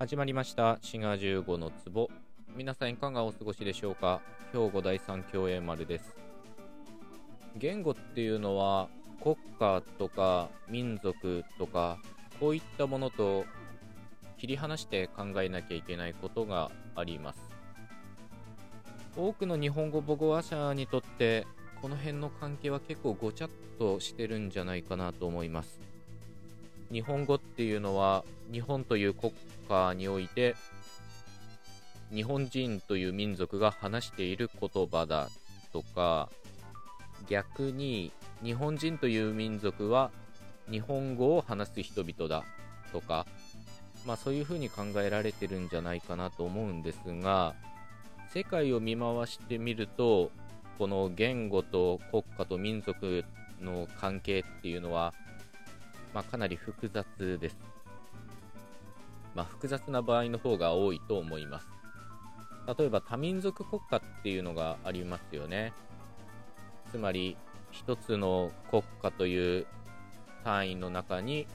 始まりました。滋賀15の壺。皆さんいかがお過ごしでしょうか？兵庫第三共栄丸です。言語っていうのは国家とか民族とかこういったものと切り離して考えなきゃいけないことがあります。多くの日本語母語話者にとってこの辺の関係は結構ごちゃっとしてるんじゃないかなと思います。日本語っていうのは日本という国家において日本人という民族が話している言葉だとか逆に日本人という民族は日本語を話す人々だとかまあそういうふうに考えられてるんじゃないかなと思うんですが世界を見回してみるとこの言語と国家と民族の関係っていうのはまあ、かなり複雑です。まあ、複雑な場合の方が多いと思います。例えば多民族国家っていうのがありますよね。つまり一つの国家という単位の中に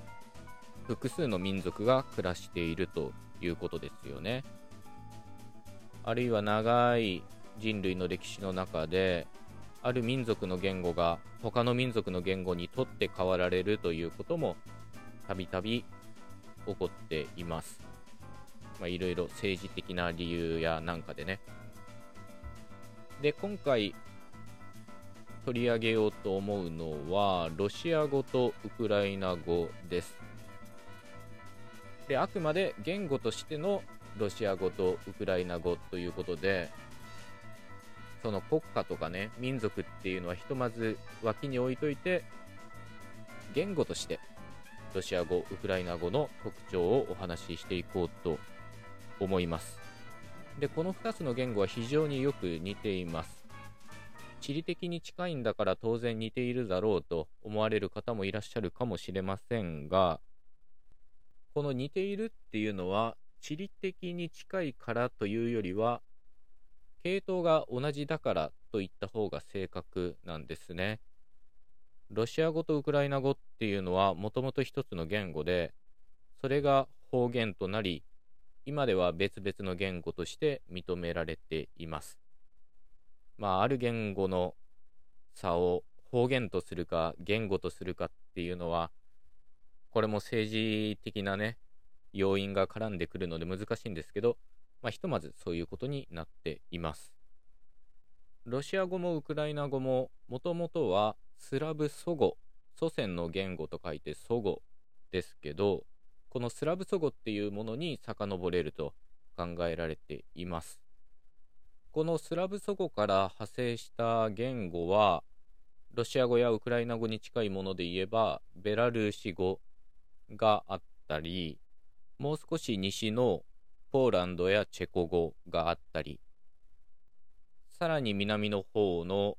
複数の民族が暮らしているということですよね。あるいは長い人類の歴史の中である民族の言語が他の民族の言語にとって変わられるということもたびたび起こっています。まあ、いろいろ政治的な理由やなんかでね。で、今回取り上げようと思うのは、ロシア語とウクライナ語です。で、あくまで言語としてのロシア語とウクライナ語ということで、その国家とかね、民族っていうのはひとまず脇に置いといて、言語としてロシア語、ウクライナ語の特徴をお話ししていこうと思います。で、この2つの言語は非常によく似ています。地理的に近いんだから当然似ているだろうと思われる方もいらっしゃるかもしれませんが、この似ているっていうのは地理的に近いからというよりは系統が同じだからと言った方が正確なんですね。ロシア語とウクライナ語っていうのはもともと一つの言語で、それが方言となり、今では別々の言語として認められています。まあ、ある言語の差を方言とするか言語とするかっていうのは、これも政治的なね、要因が絡んでくるので難しいんですけど、まあ、ひとまずそういうことになっています。ロシア語もウクライナ語ももともとはスラブ祖語、祖先の言語と書いて祖語ですけど、このスラブ祖語っていうものに遡れると考えられています。このスラブ祖語から派生した言語は、ロシア語やウクライナ語に近いもので言えば、ベラルーシ語があったり、もう少し西のポーランドやチェコ語があったり、さらに南の方の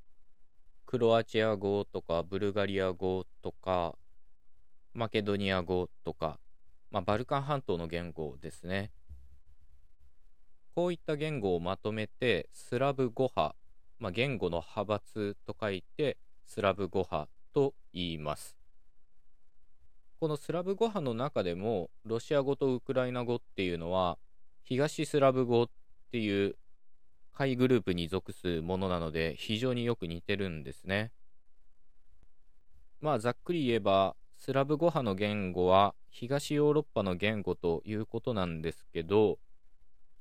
クロアチア語とかブルガリア語とかマケドニア語とか、まあ、バルカン半島の言語ですね。こういった言語をまとめてスラブ語派、まあ、言語の派閥と書いてスラブ語派と言います。このスラブ語派の中でもロシア語とウクライナ語っていうのは東スラブ語っていう下位グループに属すものなので非常によく似てるんですね。まあざっくり言えばスラブ語派の言語は東ヨーロッパの言語ということなんですけど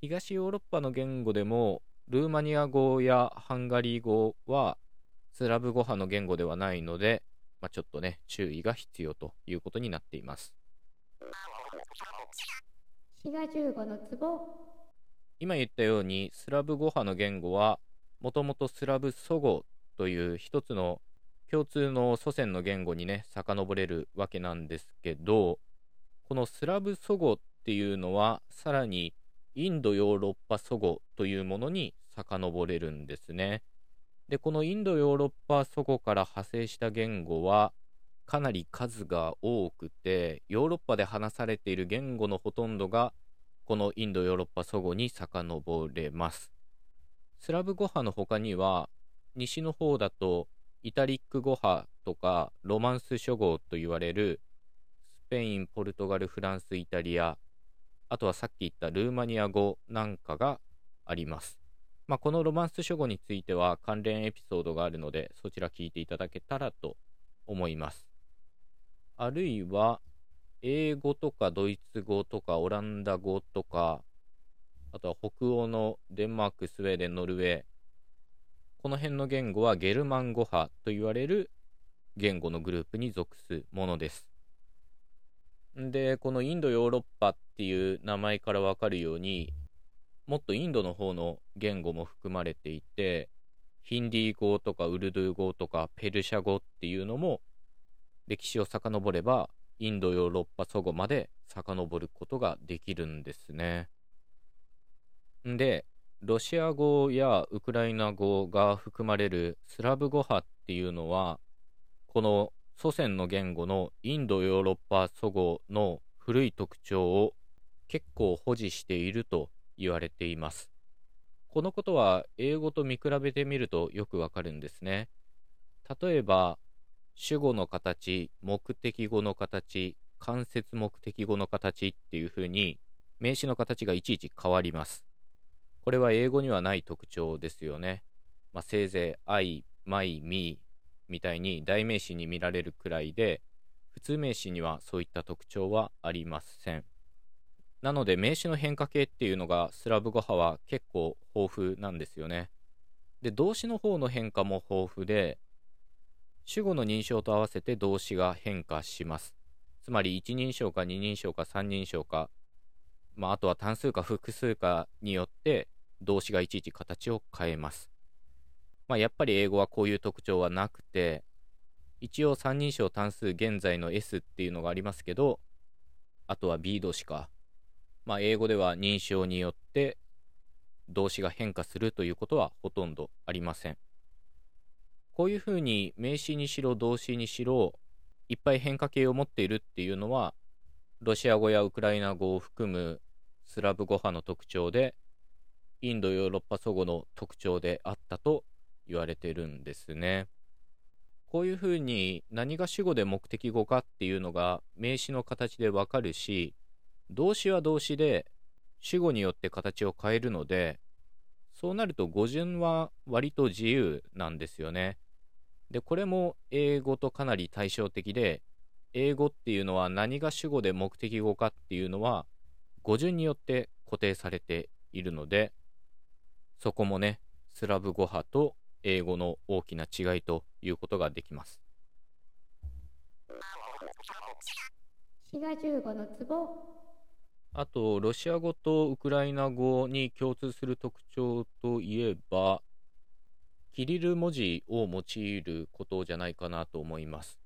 東ヨーロッパの言語でもルーマニア語やハンガリー語はスラブ語派の言語ではないので、まあ、ちょっとね注意が必要ということになっています。滋賀15の壺今言ったようにスラブ語派の言語はもともとスラブ祖語という一つの共通の祖先の言語にね遡れるわけなんですけどこのスラブ祖語っていうのはさらにインドヨーロッパ祖語というものに遡れるんですね。でこのインドヨーロッパ祖語から派生した言語はかなり数が多くてヨーロッパで話されている言語のほとんどがこのインドヨーロッパ祖語に遡れますスラブ語派の他には西の方だとイタリック語派とかロマンス諸語と言われるスペインポルトガルフランスイタリアあとはさっき言ったルーマニア語なんかがあります。まあ、このロマンス書語については関連エピソードがあるので、そちら聞いていただけたらと思います。あるいは、英語とかドイツ語とかオランダ語とか、あとは北欧のデンマーク、スウェーデン、ノルウェー、この辺の言語はゲルマン語派と言われる言語のグループに属すものです。で、このインド・ヨーロッパっていう名前からわかるように、もっとインドの方の言語も含まれていて、ヒンディー語とかウルドゥー語とかペルシャ語っていうのも歴史を遡ればインドヨーロッパ祖語まで遡ることができるんですね。んで、ロシア語やウクライナ語が含まれるスラブ語派っていうのは、この祖先の言語のインドヨーロッパ祖語の古い特徴を結構保持していると言われています。このことは英語と見比べてみるとよくわかるんですね。例えば、主語の形、目的語の形、間接目的語の形っていう風に名詞の形がいちいち変わります。これは英語にはない特徴ですよね。まあ、せいぜい I, my, me みたいに代名詞に見られるくらいで、普通名詞にはそういった特徴はありません。なので名詞の変化形っていうのがスラブ語派は結構豊富なんですよね。で、動詞の方の変化も豊富で、主語の認証と合わせて動詞が変化します。つまり一人称か二人称か三人称か、まあ、あとは単数か複数かによって動詞がいちいち形を変えます。まあ、やっぱり英語はこういう特徴はなくて、一応三人称単数現在の S っていうのがありますけど、あとは B 動詞か。まあ、英語では認証によって動詞が変化するということはほとんどありません。こういうふうに名詞にしろ動詞にしろいっぱい変化形を持っているっていうのはロシア語やウクライナ語を含むスラブ語派の特徴でインドヨーロッパ祖語の特徴であったと言われてるんですね。こういうふうに何が主語で目的語かっていうのが名詞の形でわかるし動詞は動詞で主語によって形を変えるのでそうなると語順は割と自由なんですよね。で、これも英語とかなり対照的で、英語っていうのは何が主語で目的語かっていうのは語順によって固定されているので、そこもね、スラブ語派と英語の大きな違いということができます。滋賀15の壺あと、ロシア語とウクライナ語に共通する特徴といえば、キリル文字を用いることじゃないかなと思います。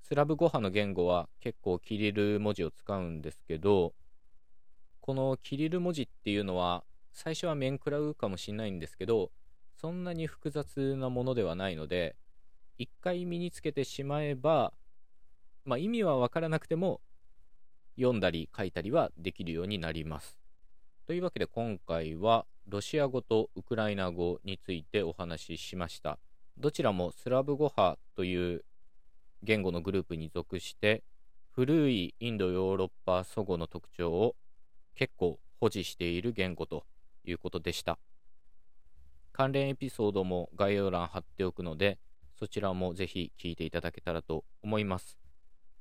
スラブ語派の言語は結構キリル文字を使うんですけど、このキリル文字っていうのは、最初は面食らうかもしれないんですけど、そんなに複雑なものではないので、一回身につけてしまえば、まあ意味はわからなくても、読んだり書いたりはできるようになります。というわけで今回はロシア語とウクライナ語についてお話ししました。どちらもスラブ語派という言語のグループに属して古いインドヨーロッパ祖語の特徴を結構保持している言語ということでした。関連エピソードも概要欄貼っておくのでそちらもぜひ聞いていただけたらと思います。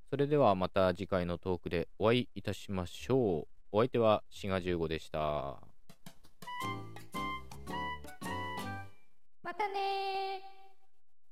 それではまた次回のトークでお会いいたしましょう。お相手はシガ15でした。またね